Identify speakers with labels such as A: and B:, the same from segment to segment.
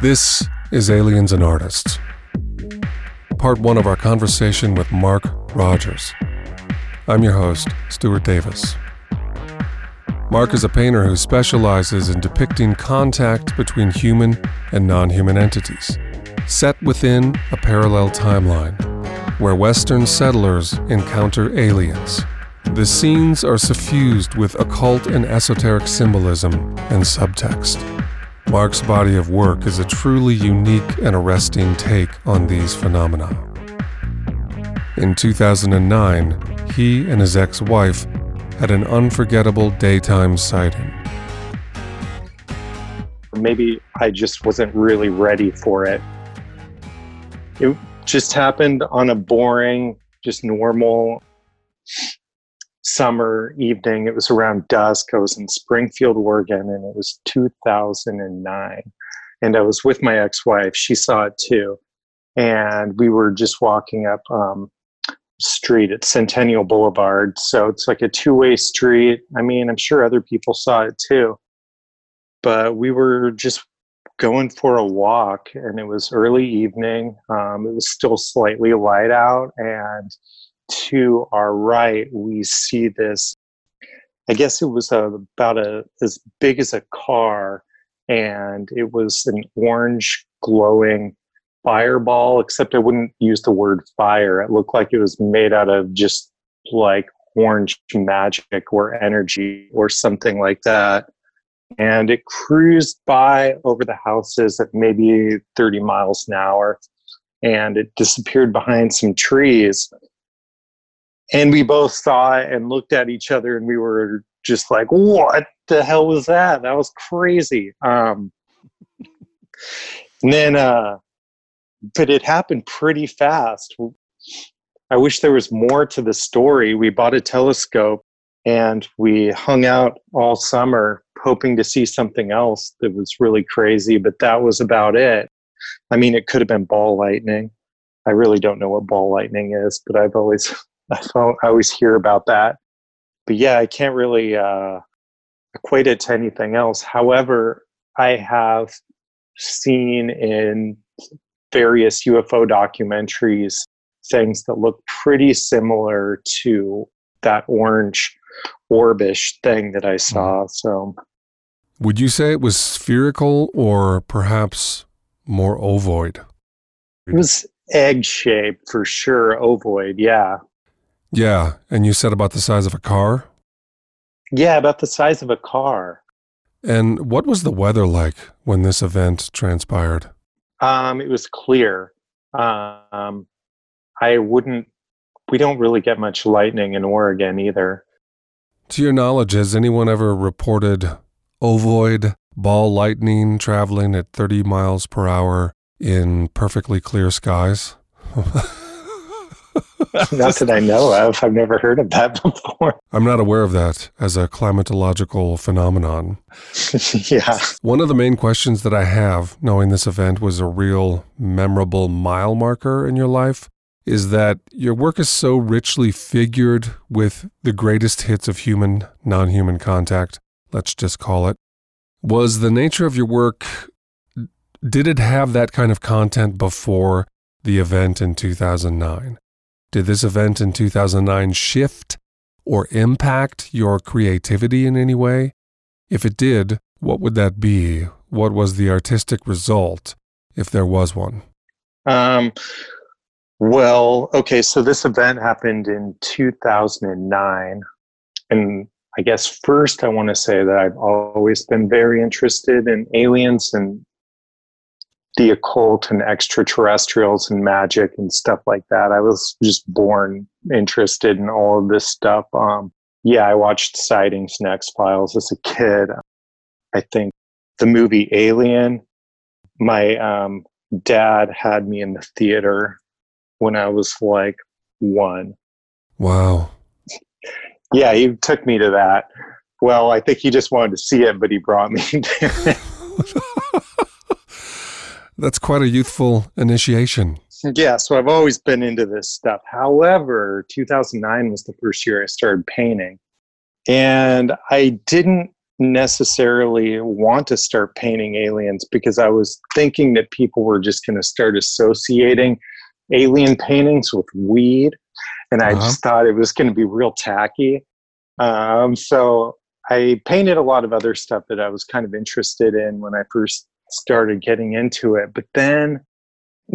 A: This is Aliens and Artists, part one of our conversation with Mark Rogers. I'm your host, Stuart Davis. Mark is a painter who specializes in depicting contact between human and non human entities, set within a parallel timeline where Western settlers encounter aliens. The scenes are suffused with occult and esoteric symbolism and subtext. Mark's body of work is a truly unique and arresting take on these phenomena. In 2009, he and his ex wife had an unforgettable daytime sighting.
B: Maybe I just wasn't really ready for it. It just happened on a boring, just normal summer evening. It was around dusk. I was in Springfield, Oregon, and it was 2009. And I was with my ex wife. She saw it too. And we were just walking up um, street at Centennial Boulevard. So it's like a two way street. I mean, I'm sure other people saw it too. But we were just going for a walk, and it was early evening. Um, it was still slightly light out. And to our right, we see this. I guess it was a, about a as big as a car, and it was an orange glowing fireball. Except I wouldn't use the word fire. It looked like it was made out of just like orange magic or energy or something like that. And it cruised by over the houses at maybe 30 miles an hour and it disappeared behind some trees and we both saw it and looked at each other and we were just like what the hell was that? That was crazy. Um and then uh but it happened pretty fast. I wish there was more to the story. We bought a telescope and we hung out all summer hoping to see something else that was really crazy but that was about it. I mean it could have been ball lightning. I really don't know what ball lightning is but i've always I, I always hear about that. But yeah, I can't really uh, equate it to anything else. However, I have seen in various UFO documentaries things that look pretty similar to that orange orbish thing that I mm-hmm. saw. So,
A: would you say it was spherical or perhaps more ovoid?
B: It was egg shaped for sure, ovoid, yeah.
A: Yeah. And you said about the size of a car?
B: Yeah, about the size of a car.
A: And what was the weather like when this event transpired?
B: Um, it was clear. Um, I wouldn't, we don't really get much lightning in Oregon either.
A: To your knowledge, has anyone ever reported ovoid ball lightning traveling at 30 miles per hour in perfectly clear skies?
B: not that I know of. I've never heard of that before.
A: I'm not aware of that as a climatological phenomenon.
B: yeah.
A: One of the main questions that I have, knowing this event was a real memorable mile marker in your life, is that your work is so richly figured with the greatest hits of human non human contact, let's just call it. Was the nature of your work, did it have that kind of content before the event in 2009? Did this event in 2009 shift or impact your creativity in any way? If it did, what would that be? What was the artistic result, if there was one?
B: Um, well, okay, so this event happened in 2009. And I guess first I want to say that I've always been very interested in aliens and the occult and extraterrestrials and magic and stuff like that. I was just born interested in all of this stuff. Um, yeah, I watched Sightings and X Files as a kid. I think the movie Alien, my um, dad had me in the theater when I was like one.
A: Wow.
B: yeah, he took me to that. Well, I think he just wanted to see it, but he brought me there.
A: That's quite a youthful initiation.
B: Yeah, so I've always been into this stuff. However, 2009 was the first year I started painting. And I didn't necessarily want to start painting aliens because I was thinking that people were just going to start associating alien paintings with weed. And I uh-huh. just thought it was going to be real tacky. Um, so I painted a lot of other stuff that I was kind of interested in when I first started getting into it. But then,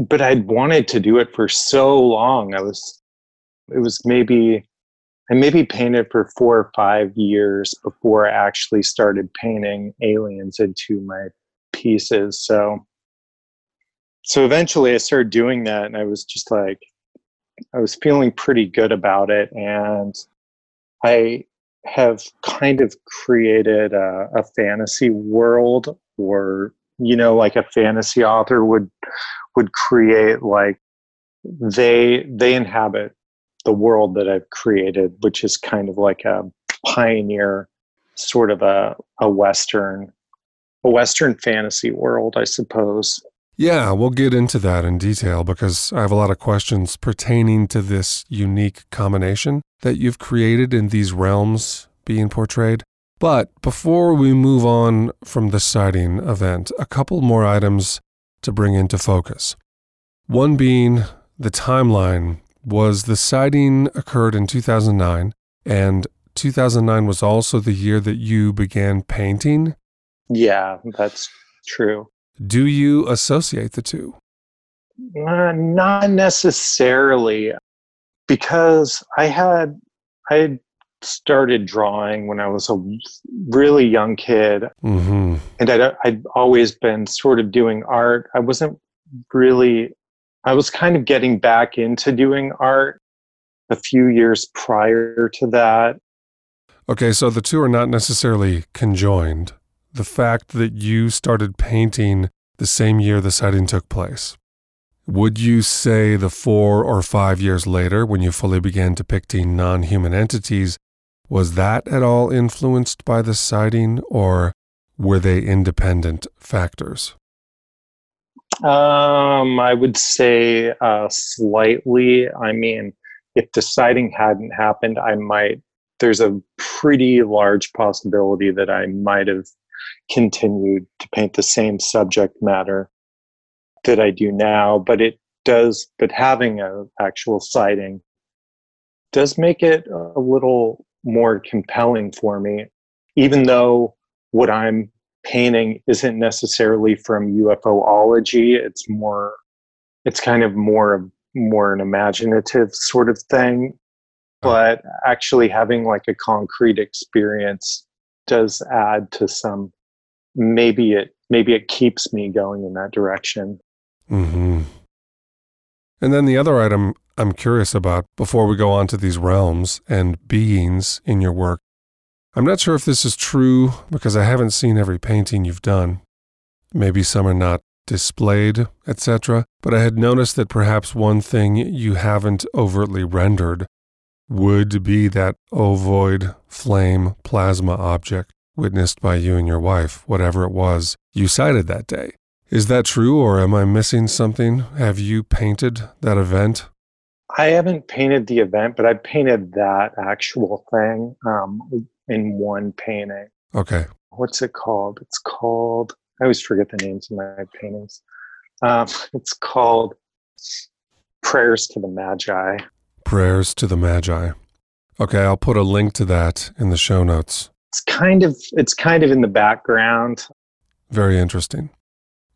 B: but I'd wanted to do it for so long. I was, it was maybe I maybe painted for four or five years before I actually started painting aliens into my pieces. So, so eventually I started doing that, and I was just like, I was feeling pretty good about it, and I have kind of created a, a fantasy world, or you know, like a fantasy author would would create like they they inhabit the world that I've created, which is kind of like a pioneer sort of a, a Western a Western fantasy world, I suppose.
A: Yeah, we'll get into that in detail because I have a lot of questions pertaining to this unique combination that you've created in these realms being portrayed. But before we move on from the sighting event, a couple more items to bring into focus. One being the timeline was the sighting occurred in 2009, and 2009 was also the year that you began painting?
B: Yeah, that's true.
A: Do you associate the two?
B: Uh, not necessarily, because I had I had started drawing when I was a really young kid, mm-hmm. and I'd, I'd always been sort of doing art. I wasn't really I was kind of getting back into doing art a few years prior to that.
A: Okay, so the two are not necessarily conjoined. The fact that you started painting the same year the sighting took place. Would you say the four or five years later, when you fully began depicting non human entities, was that at all influenced by the sighting, or were they independent factors?
B: Um, I would say uh, slightly. I mean, if the sighting hadn't happened, I might. There's a pretty large possibility that I might have continued to paint the same subject matter that I do now. But it does. But having an actual sighting does make it a little more compelling for me, even though what I'm painting isn't necessarily from UFOlogy. It's more, it's kind of more of more an imaginative sort of thing. But actually having like a concrete experience does add to some. Maybe it maybe it keeps me going in that direction.
A: Mm-hmm. And then the other item I'm curious about before we go on to these realms and beings in your work I'm not sure if this is true because I haven't seen every painting you've done. Maybe some are not displayed, etc., but I had noticed that perhaps one thing you haven't overtly rendered would be that ovoid flame plasma object witnessed by you and your wife, whatever it was you sighted that day. Is that true, or am I missing something? Have you painted that event?
B: I haven't painted the event, but I painted that actual thing. Um, in one painting.
A: Okay.
B: What's it called? It's called, I always forget the names of my paintings. Um, it's called Prayers to the Magi.
A: Prayers to the Magi. Okay, I'll put a link to that in the show notes.
B: It's kind of it's kind of in the background.
A: Very interesting.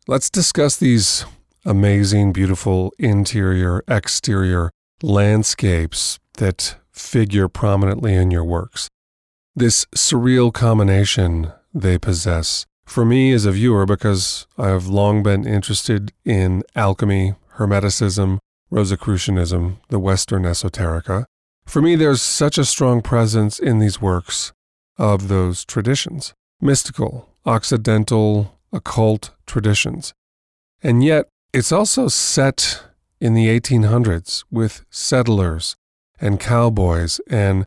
A: Let's discuss these amazing, beautiful interior, exterior landscapes that figure prominently in your works this surreal combination they possess. For me as a viewer, because I have long been interested in alchemy, Hermeticism, Rosicrucianism, the Western esoterica, for me there's such a strong presence in these works of those traditions mystical, occidental, occult traditions. And yet, it's also set in the 1800s with settlers and cowboys and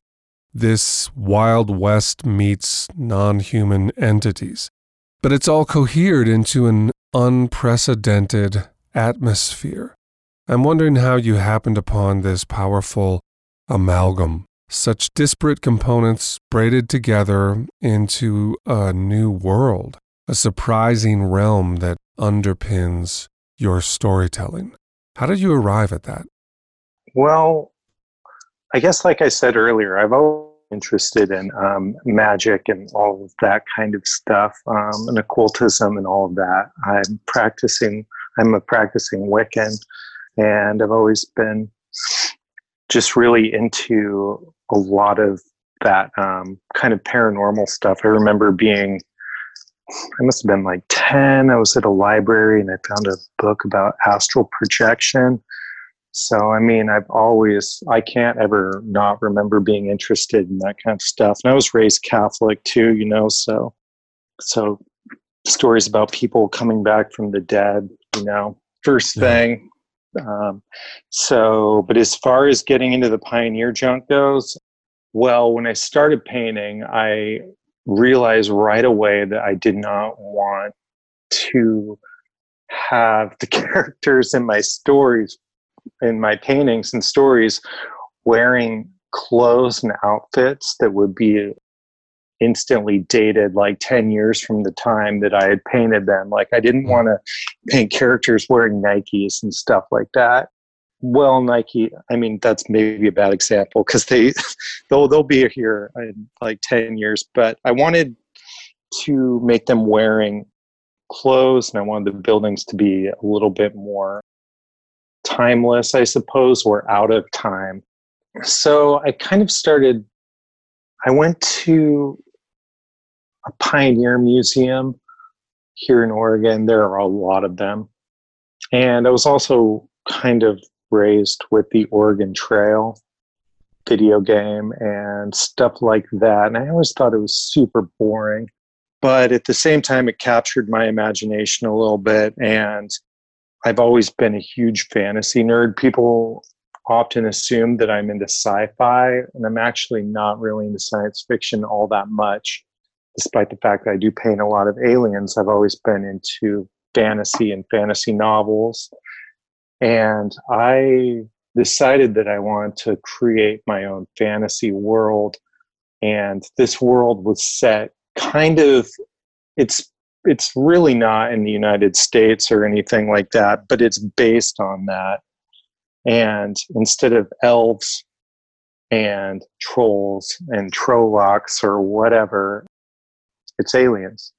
A: this Wild West meets non human entities. But it's all cohered into an unprecedented atmosphere. I'm wondering how you happened upon this powerful amalgam, such disparate components braided together into a new world, a surprising realm that underpins your storytelling. How did you arrive at that?
B: Well, I guess, like I said earlier, I've always interested in um, magic and all of that kind of stuff, um, and occultism and all of that. I'm practicing. I'm a practicing Wiccan, and I've always been just really into a lot of that um, kind of paranormal stuff. I remember being, I must have been like 10. I was at a library and I found a book about astral projection. So, I mean, I've always, I can't ever not remember being interested in that kind of stuff. And I was raised Catholic too, you know, so, so stories about people coming back from the dead, you know, first thing. Um, so, but as far as getting into the pioneer junk goes, well, when I started painting, I realized right away that I did not want to have the characters in my stories, in my paintings and stories, wearing clothes and outfits that would be instantly dated like 10 years from the time that I had painted them. Like I didn't hmm. want to paint characters wearing Nikes and stuff like that well nike i mean that's maybe a bad example because they they'll they'll be here in like 10 years but i wanted to make them wearing clothes and i wanted the buildings to be a little bit more timeless i suppose or out of time. So i kind of started i went to a pioneer museum here in oregon. There are a lot of them. And i was also kind of raised with the Oregon Trail video game and stuff like that. And I always thought it was super boring. But at the same time, it captured my imagination a little bit. And I've always been a huge fantasy nerd. People often assume that I'm into sci fi, and I'm actually not really into science fiction all that much. Despite the fact that I do paint a lot of aliens, I've always been into fantasy and fantasy novels. And I decided that I wanted to create my own fantasy world. And this world was set kind of, it's it's really not in the United States or anything like that, but it's based on that. And instead of elves and trolls and trollocs or whatever, it's aliens.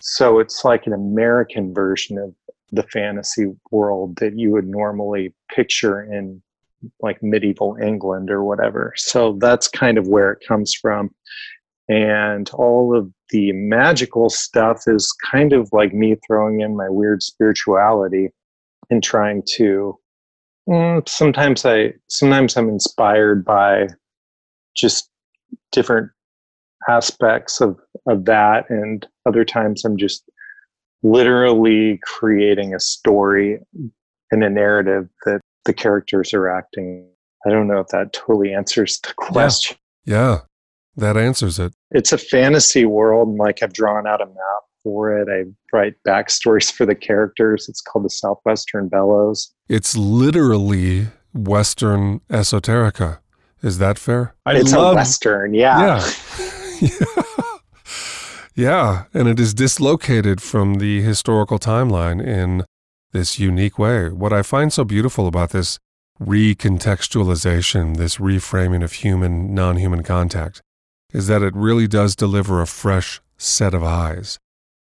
B: So it's like an American version of the fantasy world that you would normally picture in like medieval England or whatever. So that's kind of where it comes from. And all of the magical stuff is kind of like me throwing in my weird spirituality and trying to mm, sometimes I sometimes I'm inspired by just different aspects of of that and other times I'm just literally creating a story and a narrative that the characters are acting. I don't know if that totally answers the question.
A: Yeah, yeah that answers it.
B: It's a fantasy world, and like I've drawn out a map for it. I write backstories for the characters. It's called the Southwestern Bellows.
A: It's literally Western esoterica. Is that fair?
B: I it's love, a Western, yeah.
A: Yeah. yeah. Yeah, and it is dislocated from the historical timeline in this unique way. What I find so beautiful about this recontextualization, this reframing of human non human contact, is that it really does deliver a fresh set of eyes,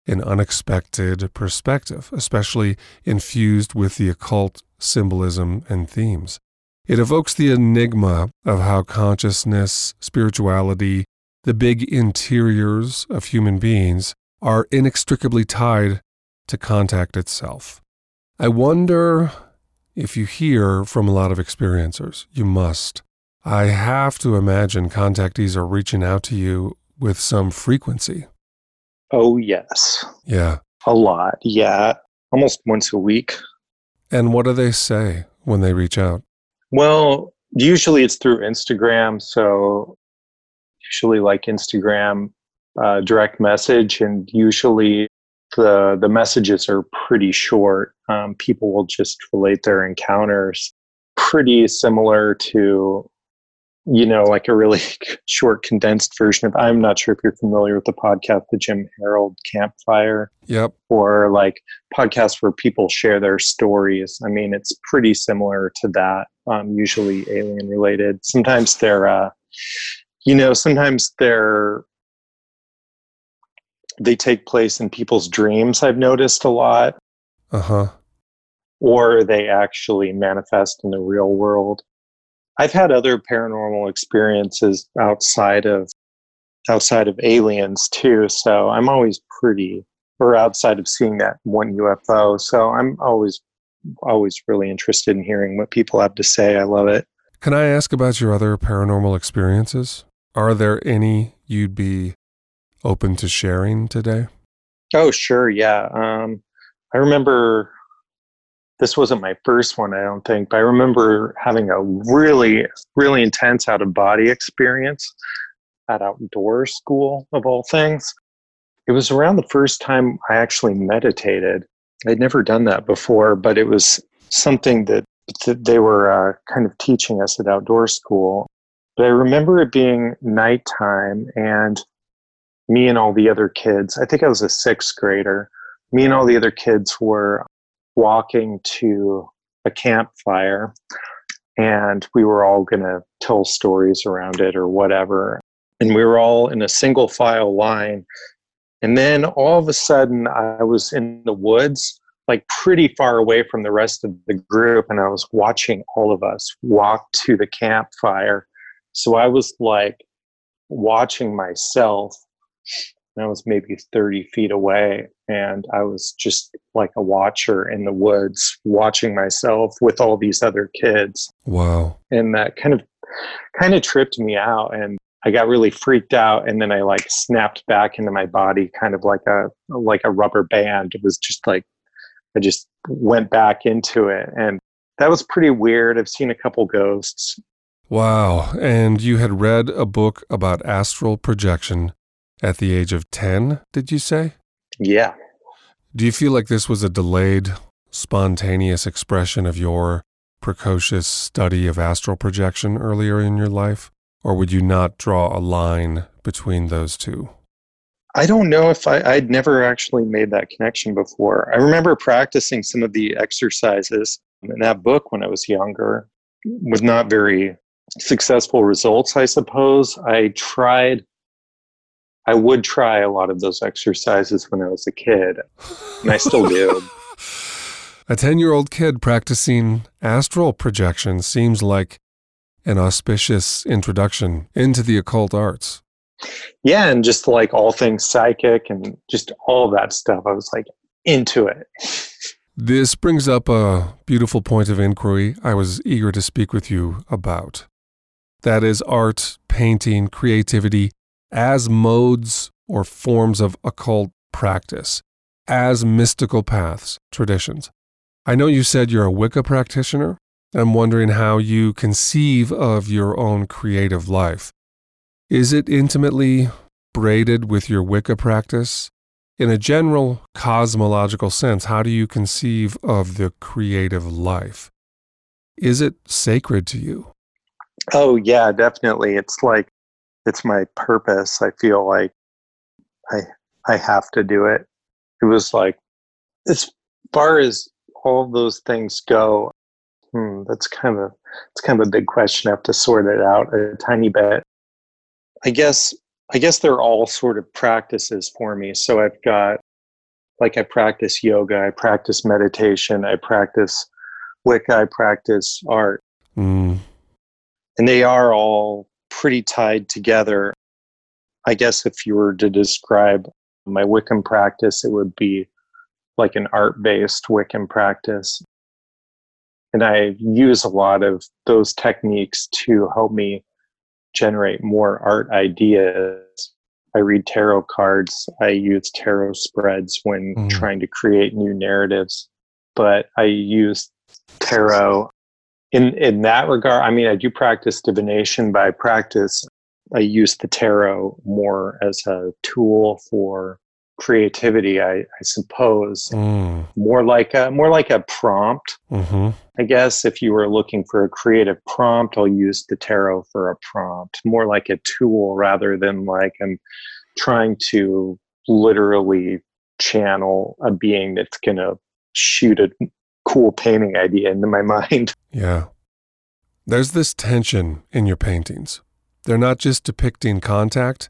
A: an unexpected perspective, especially infused with the occult symbolism and themes. It evokes the enigma of how consciousness, spirituality, the big interiors of human beings are inextricably tied to contact itself. I wonder if you hear from a lot of experiencers. You must. I have to imagine contactees are reaching out to you with some frequency.
B: Oh, yes.
A: Yeah.
B: A lot. Yeah. Almost once a week.
A: And what do they say when they reach out?
B: Well, usually it's through Instagram. So usually like Instagram uh, direct message, and usually the the messages are pretty short. Um, people will just relate their encounters, pretty similar to you know, like a really short, condensed version of. I'm not sure if you're familiar with the podcast, the Jim Harold Campfire.
A: Yep.
B: Or like podcasts where people share their stories. I mean, it's pretty similar to that. Um, usually alien related. Sometimes they're, uh, you know, sometimes they're they take place in people's dreams. I've noticed a lot.
A: Uh huh.
B: Or they actually manifest in the real world. I've had other paranormal experiences outside of outside of aliens too, so I'm always pretty or outside of seeing that one UFO. So I'm always always really interested in hearing what people have to say. I love it.
A: Can I ask about your other paranormal experiences? Are there any you'd be open to sharing today?
B: Oh, sure. Yeah. Um, I remember this wasn't my first one, I don't think, but I remember having a really, really intense out of body experience at outdoor school, of all things. It was around the first time I actually meditated. I'd never done that before, but it was something that, that they were uh, kind of teaching us at outdoor school. But I remember it being nighttime and me and all the other kids, I think I was a sixth grader, me and all the other kids were walking to a campfire and we were all going to tell stories around it or whatever. And we were all in a single file line. And then all of a sudden, I was in the woods, like pretty far away from the rest of the group. And I was watching all of us walk to the campfire. So I was like watching myself and I was maybe 30 feet away. And I was just like a watcher in the woods, watching myself with all these other kids.
A: Wow.
B: And that kind of kind of tripped me out and I got really freaked out and then I like snapped back into my body kind of like a like a rubber band. It was just like I just went back into it and that was pretty weird. I've seen a couple ghosts.
A: Wow. And you had read a book about astral projection at the age of 10, did you say?
B: Yeah.
A: Do you feel like this was a delayed, spontaneous expression of your precocious study of astral projection earlier in your life? Or would you not draw a line between those two?
B: I don't know if I, I'd never actually made that connection before. I remember practicing some of the exercises in that book when I was younger was not very successful results, I suppose. I tried I would try a lot of those exercises when I was a kid, and I still do.
A: a 10 year old kid practicing astral projection seems like an auspicious introduction into the occult arts.
B: Yeah, and just like all things psychic and just all that stuff, I was like into it.
A: This brings up a beautiful point of inquiry I was eager to speak with you about. That is art, painting, creativity, as modes or forms of occult practice, as mystical paths, traditions. I know you said you're a Wicca practitioner. I'm wondering how you conceive of your own creative life. Is it intimately braided with your Wicca practice? In a general cosmological sense, how do you conceive of the creative life? Is it sacred to you?
B: Oh, yeah, definitely. It's like it's my purpose. I feel like I I have to do it. It was like as far as all those things go, hmm, that's kind of it's kind of a big question. I have to sort it out a tiny bit. I guess I guess they're all sort of practices for me. So I've got like I practice yoga, I practice meditation, I practice Wicca, I practice art.
A: Mm.
B: And they are all pretty tied together. I guess if you were to describe my Wiccan practice, it would be like an art based Wiccan practice. And I use a lot of those techniques to help me generate more art ideas. I read tarot cards. I use tarot spreads when mm. trying to create new narratives. But I use tarot in in that regard, I mean, I do practice divination, but I practice. I use the tarot more as a tool for creativity, I, I suppose. Mm. More like a more like a prompt. Mm-hmm. I guess if you were looking for a creative prompt, I'll use the tarot for a prompt. More like a tool rather than like I'm trying to literally channel a being that's gonna shoot a cool painting idea into my mind.
A: Yeah. There's this tension in your paintings. They're not just depicting contact.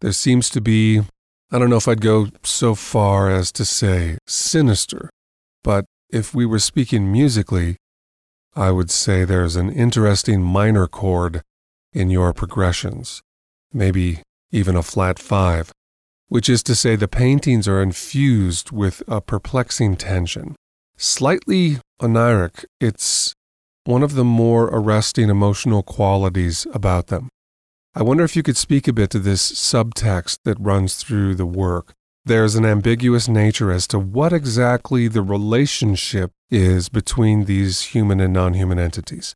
A: There seems to be I don't know if I'd go so far as to say sinister, but if we were speaking musically, I would say there's an interesting minor chord in your progressions, maybe even a flat five, which is to say the paintings are infused with a perplexing tension. Slightly oneiric, it's one of the more arresting emotional qualities about them. I wonder if you could speak a bit to this subtext that runs through the work. There's an ambiguous nature as to what exactly the relationship is between these human and non human entities.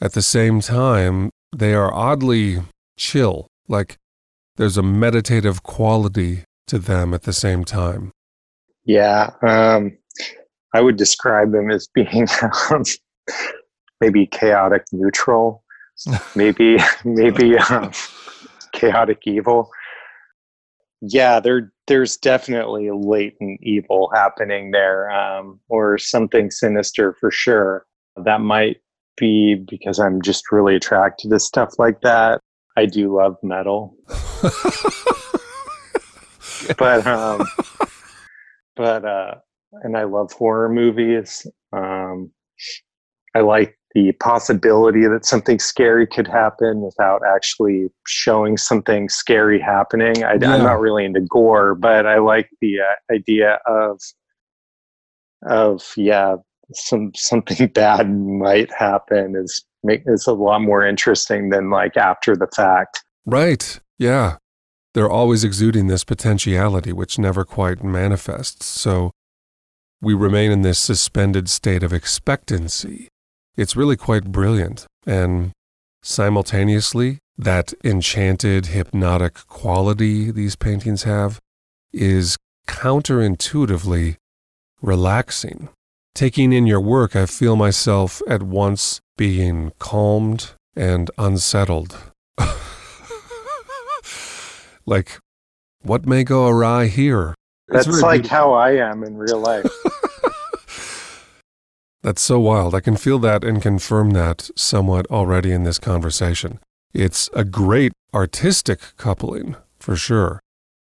A: At the same time, they are oddly chill, like there's a meditative quality to them at the same time.
B: Yeah, um, I would describe them as being um, maybe chaotic neutral maybe maybe um, chaotic evil. Yeah there there's definitely latent evil happening there um, or something sinister for sure. That might be because i'm just really attracted to stuff like that. I do love metal. But um but uh and i love horror movies um i like the possibility that something scary could happen without actually showing something scary happening. I, am not really into gore, but I like the uh, idea of of yeah, some something bad might happen is make is a lot more interesting than like after the fact.
A: Right. Yeah. They're always exuding this potentiality which never quite manifests. So we remain in this suspended state of expectancy it's really quite brilliant. And simultaneously, that enchanted, hypnotic quality these paintings have is counterintuitively relaxing. Taking in your work, I feel myself at once being calmed and unsettled. like, what may go awry here?
B: That's like beautiful. how I am in real life.
A: That's so wild. I can feel that and confirm that somewhat already in this conversation. It's a great artistic coupling, for sure.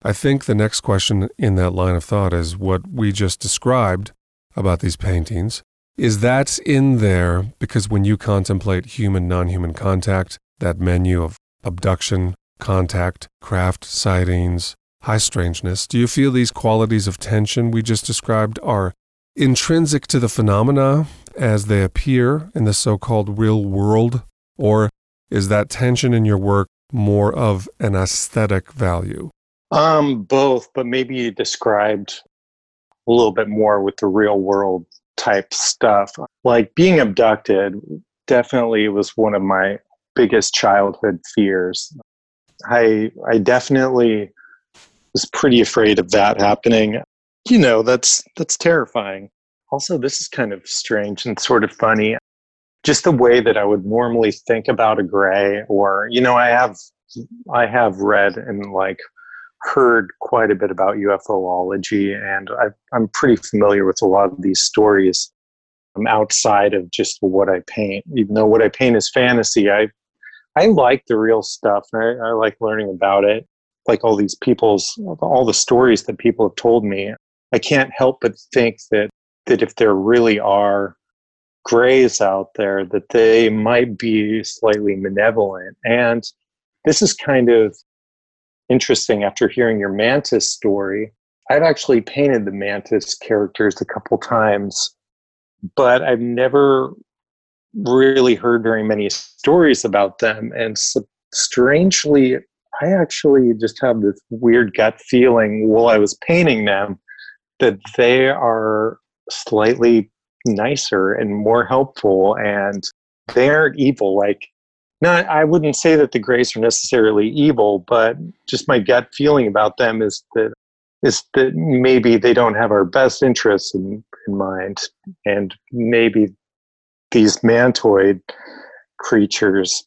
A: I think the next question in that line of thought is what we just described about these paintings. Is that in there because when you contemplate human non human contact, that menu of abduction, contact, craft sightings, high strangeness, do you feel these qualities of tension we just described are intrinsic to the phenomena as they appear in the so called real world? Or is that tension in your work more of an aesthetic value?
B: Um, both, but maybe you described a little bit more with the real world type stuff. Like being abducted definitely was one of my biggest childhood fears. I I definitely was pretty afraid of that happening. You know that's that's terrifying. Also this is kind of strange and sort of funny. Just the way that i would normally think about a gray or you know i have i have read and like heard quite a bit about ufology and I, i'm pretty familiar with a lot of these stories I'm outside of just what i paint. Even though what i paint is fantasy i i like the real stuff I, I like learning about it like all these people's all the stories that people have told me I can't help but think that that if there really are grays out there, that they might be slightly malevolent. And this is kind of interesting after hearing your mantis story. I've actually painted the mantis characters a couple times, but I've never really heard very many stories about them. And strangely, I actually just have this weird gut feeling while I was painting them that they are slightly nicer and more helpful and they aren't evil like not i wouldn't say that the grays are necessarily evil but just my gut feeling about them is that is that maybe they don't have our best interests in, in mind, and maybe these mantoid creatures,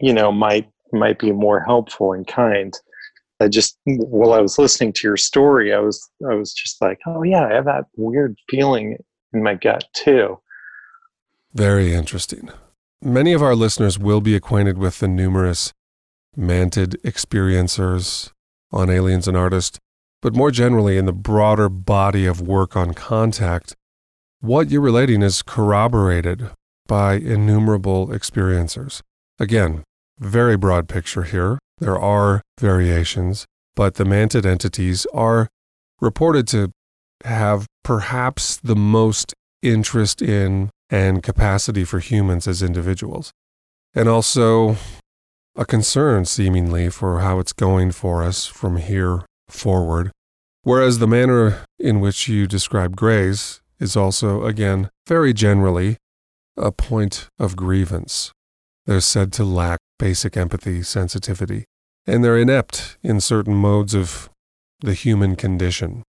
B: you know, might might be more helpful and kind. I just while I was listening to your story, I was I was just like, oh yeah, I have that weird feeling in my gut too.
A: Very interesting. Many of our listeners will be acquainted with the numerous mantid experiencers on Aliens and Artists, but more generally in the broader body of work on contact, what you're relating is corroborated by innumerable experiencers. Again, very broad picture here. There are variations, but the mantid entities are reported to have perhaps the most interest in and capacity for humans as individuals. And also a concern, seemingly, for how it's going for us from here forward. Whereas the manner in which you describe Greys is also, again, very generally a point of grievance. They're said to lack basic empathy, sensitivity, and they're inept in certain modes of the human condition.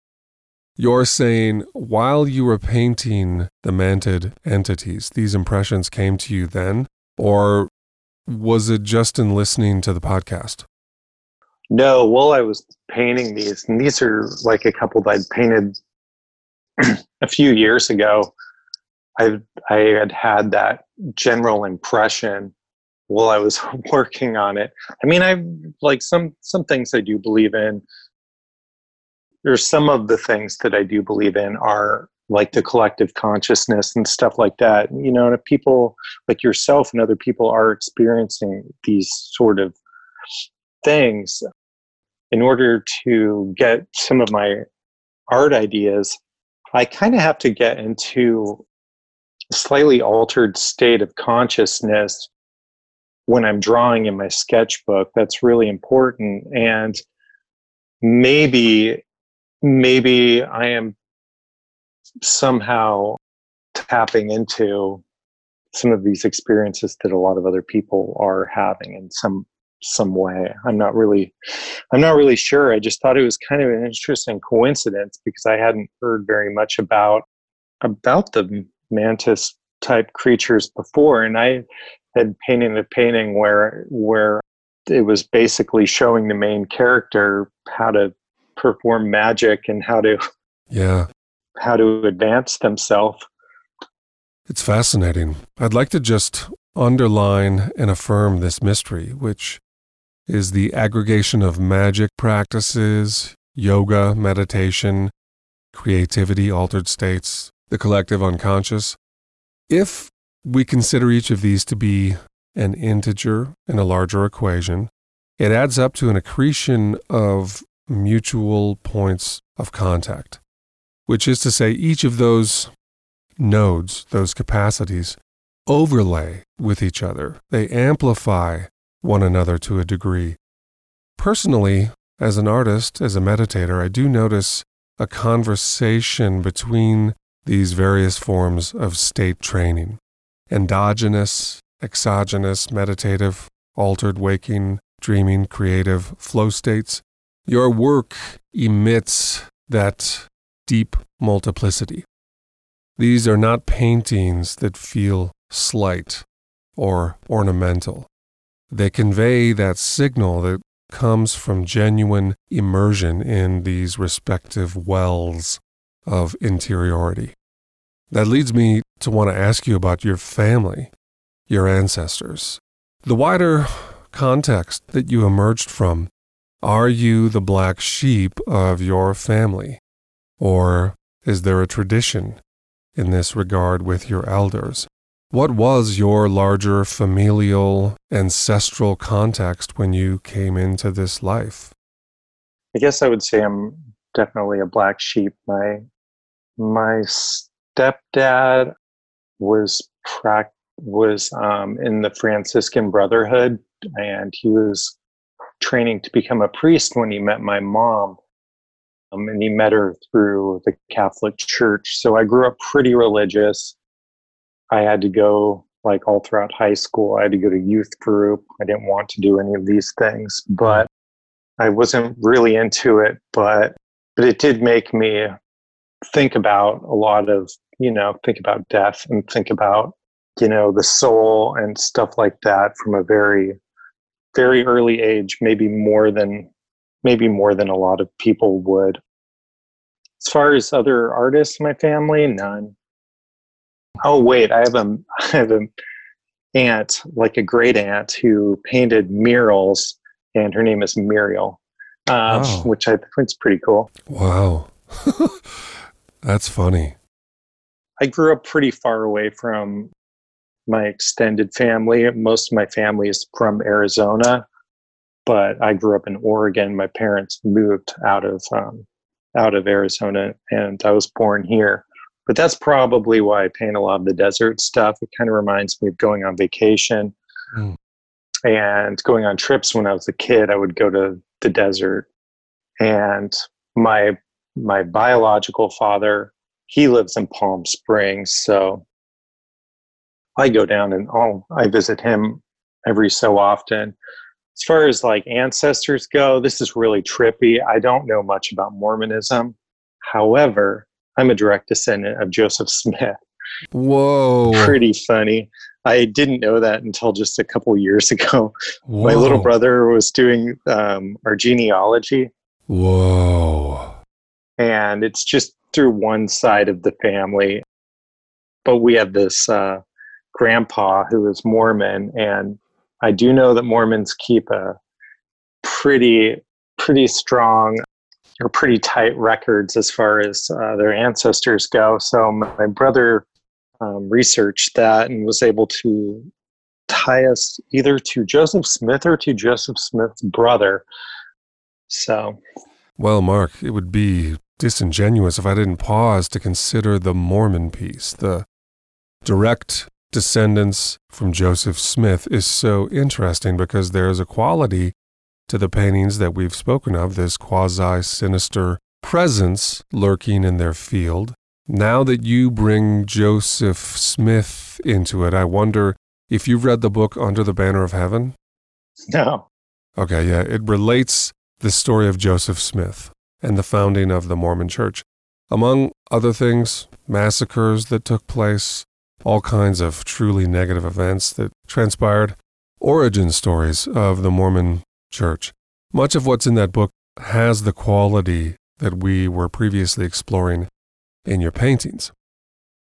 A: You're saying while you were painting the mantid entities, these impressions came to you then? Or was it just in listening to the podcast?
B: No, while I was painting these, and these are like a couple that I'd painted a few years ago. I I had had that general impression while I was working on it. I mean, I like some some things I do believe in there's some of the things that I do believe in are like the collective consciousness and stuff like that. You know, and if people like yourself and other people are experiencing these sort of things, in order to get some of my art ideas, I kind of have to get into a slightly altered state of consciousness when I'm drawing in my sketchbook. That's really important. And maybe maybe I am somehow tapping into some of these experiences that a lot of other people are having in some some way. I'm not really I'm not really sure. I just thought it was kind of an interesting coincidence because I hadn't heard very much about about the mantis type creatures before and I had painted a painting where where it was basically showing the main character how to perform magic and how to
A: yeah
B: how to advance themselves.
A: It's fascinating. I'd like to just underline and affirm this mystery, which is the aggregation of magic practices, yoga, meditation, creativity, altered states, the collective unconscious. If we consider each of these to be an integer in a larger equation, it adds up to an accretion of mutual points of contact, which is to say, each of those nodes, those capacities, overlay with each other. They amplify one another to a degree. Personally, as an artist, as a meditator, I do notice a conversation between these various forms of state training endogenous, exogenous, meditative, altered waking, dreaming, creative flow states, your work emits that deep multiplicity. These are not paintings that feel slight or ornamental. They convey that signal that comes from genuine immersion in these respective wells of interiority. That leads me to want to ask you about your family, your ancestors, the wider context that you emerged from are you the black sheep of your family? Or is there a tradition in this regard with your elders? What was your larger familial, ancestral context when you came into this life?
B: I guess I would say I'm definitely a black sheep. My my stepdad was prac- was um, in the Franciscan Brotherhood, and he was training to become a priest when he met my mom. Um, and he met her through the Catholic Church. So I grew up pretty religious. I had to go like all throughout high school. I had to go to youth group. I didn't want to do any of these things, but I wasn't really into it. But but it did make me think about a lot of, you know, think about death and think about, you know, the soul and stuff like that from a very, very early age, maybe more than, maybe more than a lot of people would. As far as other artists in my family, none. Oh wait, I have a I have an aunt, like a great aunt, who painted murals, and her name is Muriel, um, wow. which I think is pretty cool.
A: Wow, that's funny.
B: I grew up pretty far away from my extended family. Most of my family is from Arizona, but I grew up in Oregon. My parents moved out of um, out of Arizona, and I was born here. But that's probably why I paint a lot of the desert stuff. It kind of reminds me of going on vacation mm. and going on trips. When I was a kid, I would go to the desert, and my my biological father he lives in Palm Springs, so I go down and oh, I visit him every so often as far as like ancestors go, this is really trippy. I don't know much about Mormonism. However, I'm a direct descendant of Joseph Smith.
A: Whoa.
B: Pretty funny. I didn't know that until just a couple years ago. Whoa. My little brother was doing um, our genealogy.
A: Whoa.
B: And it's just through one side of the family. But we have this uh, grandpa who is Mormon, and I do know that Mormons keep a pretty pretty strong or pretty tight records as far as uh, their ancestors go. So my brother um, researched that and was able to tie us either to Joseph Smith or to Joseph Smith's brother. So,
A: well, Mark, it would be disingenuous if I didn't pause to consider the Mormon piece, the direct descendants from Joseph Smith is so interesting because there is a quality to the paintings that we've spoken of, this quasi sinister presence lurking in their field. Now that you bring Joseph Smith into it, I wonder if you've read the book Under the Banner of Heaven?
B: No.
A: Okay, yeah. It relates the story of Joseph Smith and the founding of the Mormon Church. Among other things, massacres that took place, all kinds of truly negative events that transpired, origin stories of the Mormon church. Much of what's in that book has the quality that we were previously exploring in your paintings.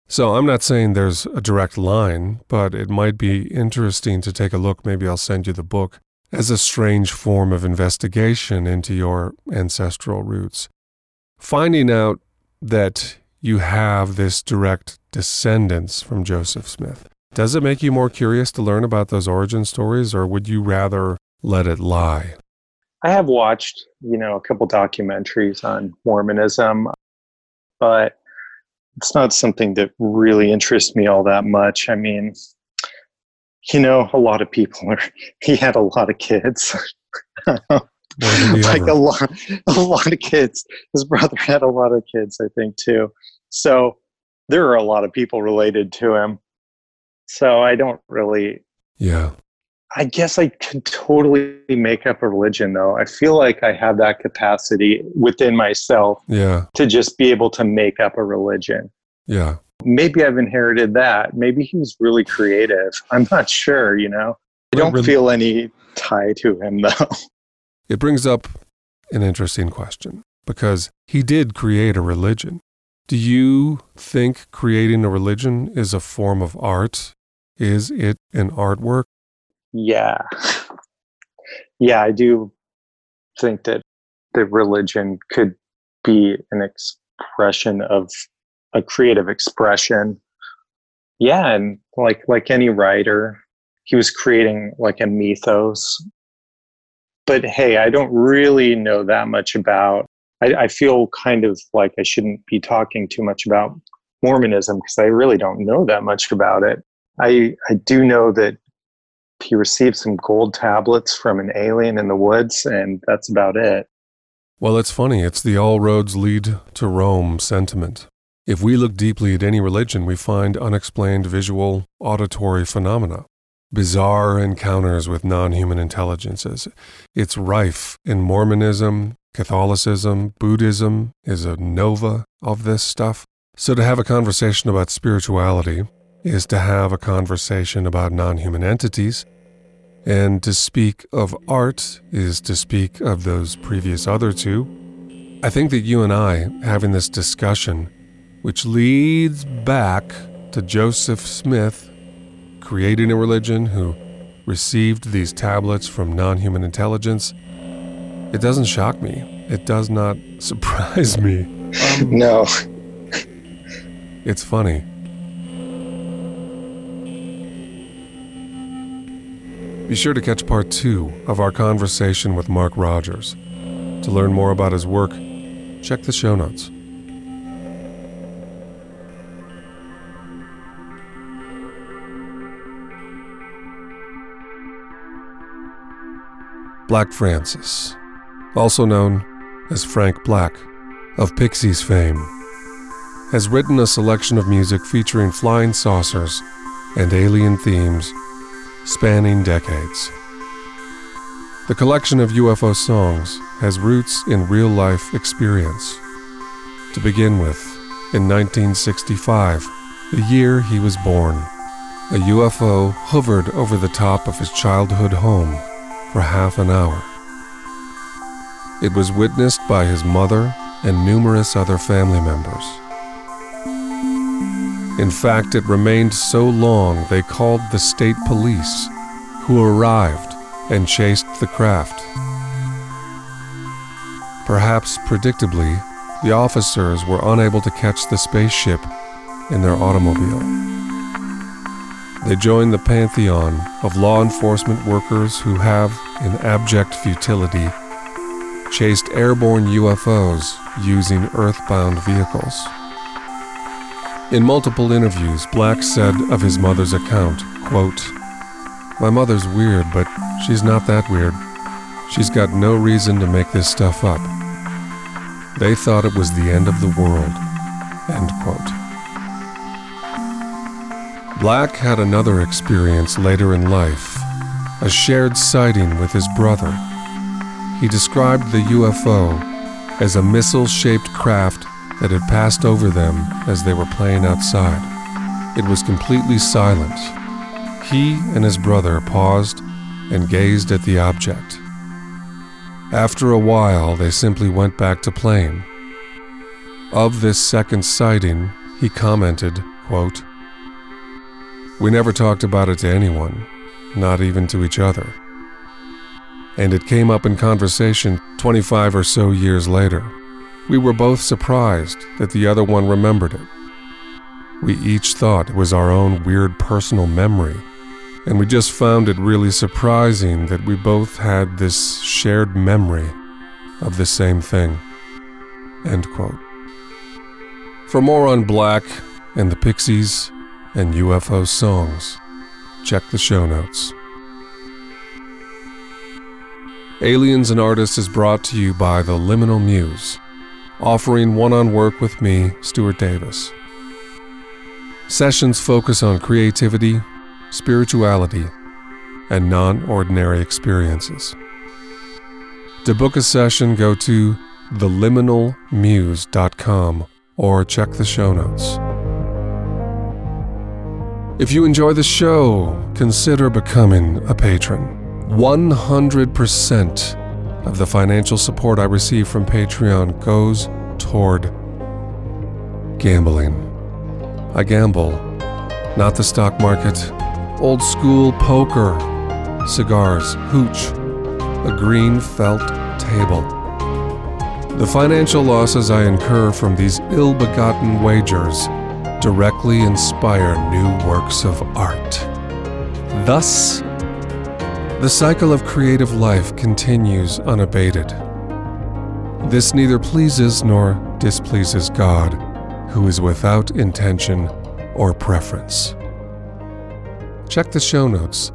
A: So I'm not saying there's a direct line, but it might be interesting to take a look. Maybe I'll send you the book as a strange form of investigation into your ancestral roots. Finding out that you have this direct descendants from Joseph Smith. Does it make you more curious to learn about those origin stories, or would you rather let it lie?
B: I have watched, you know, a couple documentaries on Mormonism, but it's not something that really interests me all that much. I mean, you know, a lot of people are, he had a lot of kids. like a lot, a lot of kids. His brother had a lot of kids, I think, too. So there are a lot of people related to him. So I don't really.
A: Yeah.
B: I guess I could totally make up a religion, though. I feel like I have that capacity within myself
A: yeah.
B: to just be able to make up a religion.
A: Yeah.
B: Maybe I've inherited that. Maybe he was really creative. I'm not sure, you know? I don't really, feel any tie to him, though.
A: It brings up an interesting question because he did create a religion. Do you think creating a religion is a form of art? Is it an artwork?
B: Yeah. Yeah, I do think that the religion could be an expression of a creative expression. Yeah, and like like any writer, he was creating like a mythos. But hey, I don't really know that much about I, I feel kind of like I shouldn't be talking too much about Mormonism because I really don't know that much about it. I I do know that he received some gold tablets from an alien in the woods, and that's about it.
A: Well, it's funny. It's the all roads lead to Rome sentiment. If we look deeply at any religion, we find unexplained visual, auditory phenomena, bizarre encounters with non human intelligences. It's rife in Mormonism, Catholicism, Buddhism is a nova of this stuff. So to have a conversation about spirituality is to have a conversation about non human entities. And to speak of art is to speak of those previous other two. I think that you and I having this discussion, which leads back to Joseph Smith creating a religion who received these tablets from non human intelligence, it doesn't shock me. It does not surprise me.
B: Um, no.
A: It's funny. Be sure to catch part two of our conversation with Mark Rogers. To learn more about his work, check the show notes. Black Francis, also known as Frank Black, of Pixies fame, has written a selection of music featuring flying saucers and alien themes spanning decades. The collection of UFO songs has roots in real life experience. To begin with, in 1965, the year he was born, a UFO hovered over the top of his childhood home for half an hour. It was witnessed by his mother and numerous other family members. In fact, it remained so long they called the state police, who arrived and chased the craft. Perhaps predictably, the officers were unable to catch the spaceship in their automobile. They join the pantheon of law enforcement workers who have, in abject futility, chased airborne UFOs using earthbound vehicles. In multiple interviews, Black said of his mother's account, quote, My mother's weird, but she's not that weird. She's got no reason to make this stuff up. They thought it was the end of the world. End quote. Black had another experience later in life, a shared sighting with his brother. He described the UFO as a missile shaped craft that had passed over them as they were playing outside. It was completely silent. He and his brother paused and gazed at the object. After a while, they simply went back to playing. Of this second sighting, he commented, quote, We never talked about it to anyone, not even to each other. And it came up in conversation 25 or so years later. We were both surprised that the other one remembered it. We each thought it was our own weird personal memory, and we just found it really surprising that we both had this shared memory of the same thing. End quote. For more on Black and the Pixies and UFO songs, check the show notes. Aliens and Artists is brought to you by the Liminal Muse offering one on work with me, Stuart Davis. Sessions focus on creativity, spirituality, and non ordinary experiences. To book a session, go to theliminalmuse.com or check the show notes. If you enjoy the show, consider becoming a patron. 100% of the financial support I receive from Patreon goes toward gambling. I gamble, not the stock market, old school poker, cigars, hooch, a green felt table. The financial losses I incur from these ill begotten wagers directly inspire new works of art. Thus, the cycle of creative life continues unabated. This neither pleases nor displeases God, who is without intention or preference. Check the show notes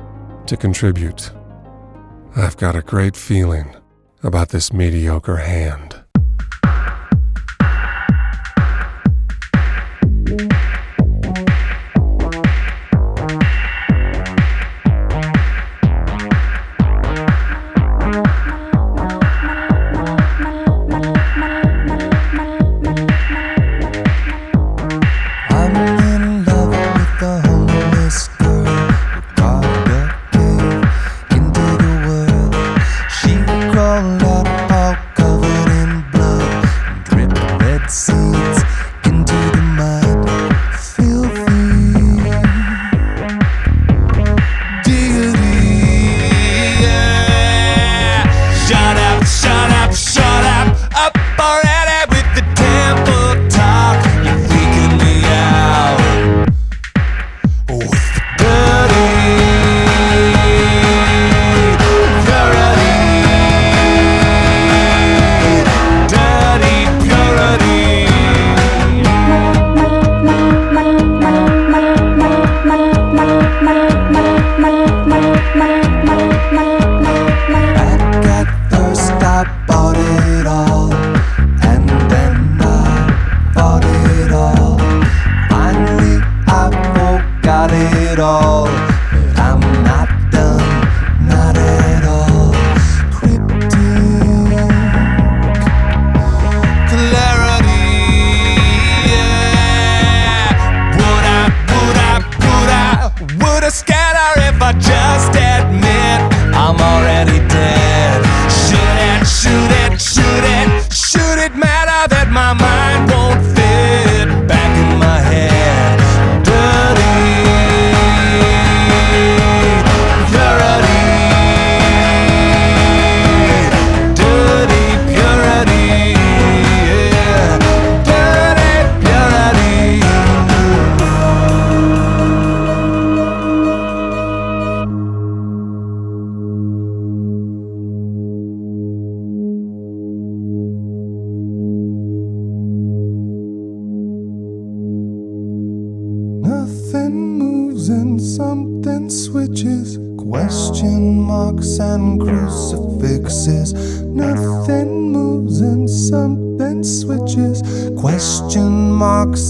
A: to contribute. I've got a great feeling about this mediocre hand.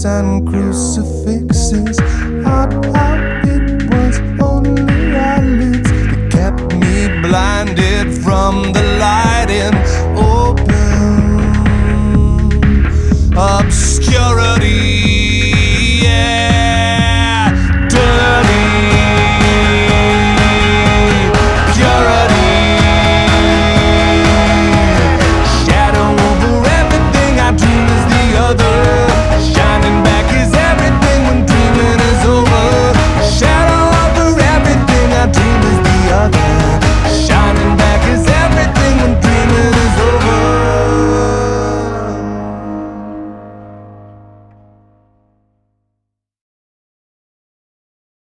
C: And crucifixes.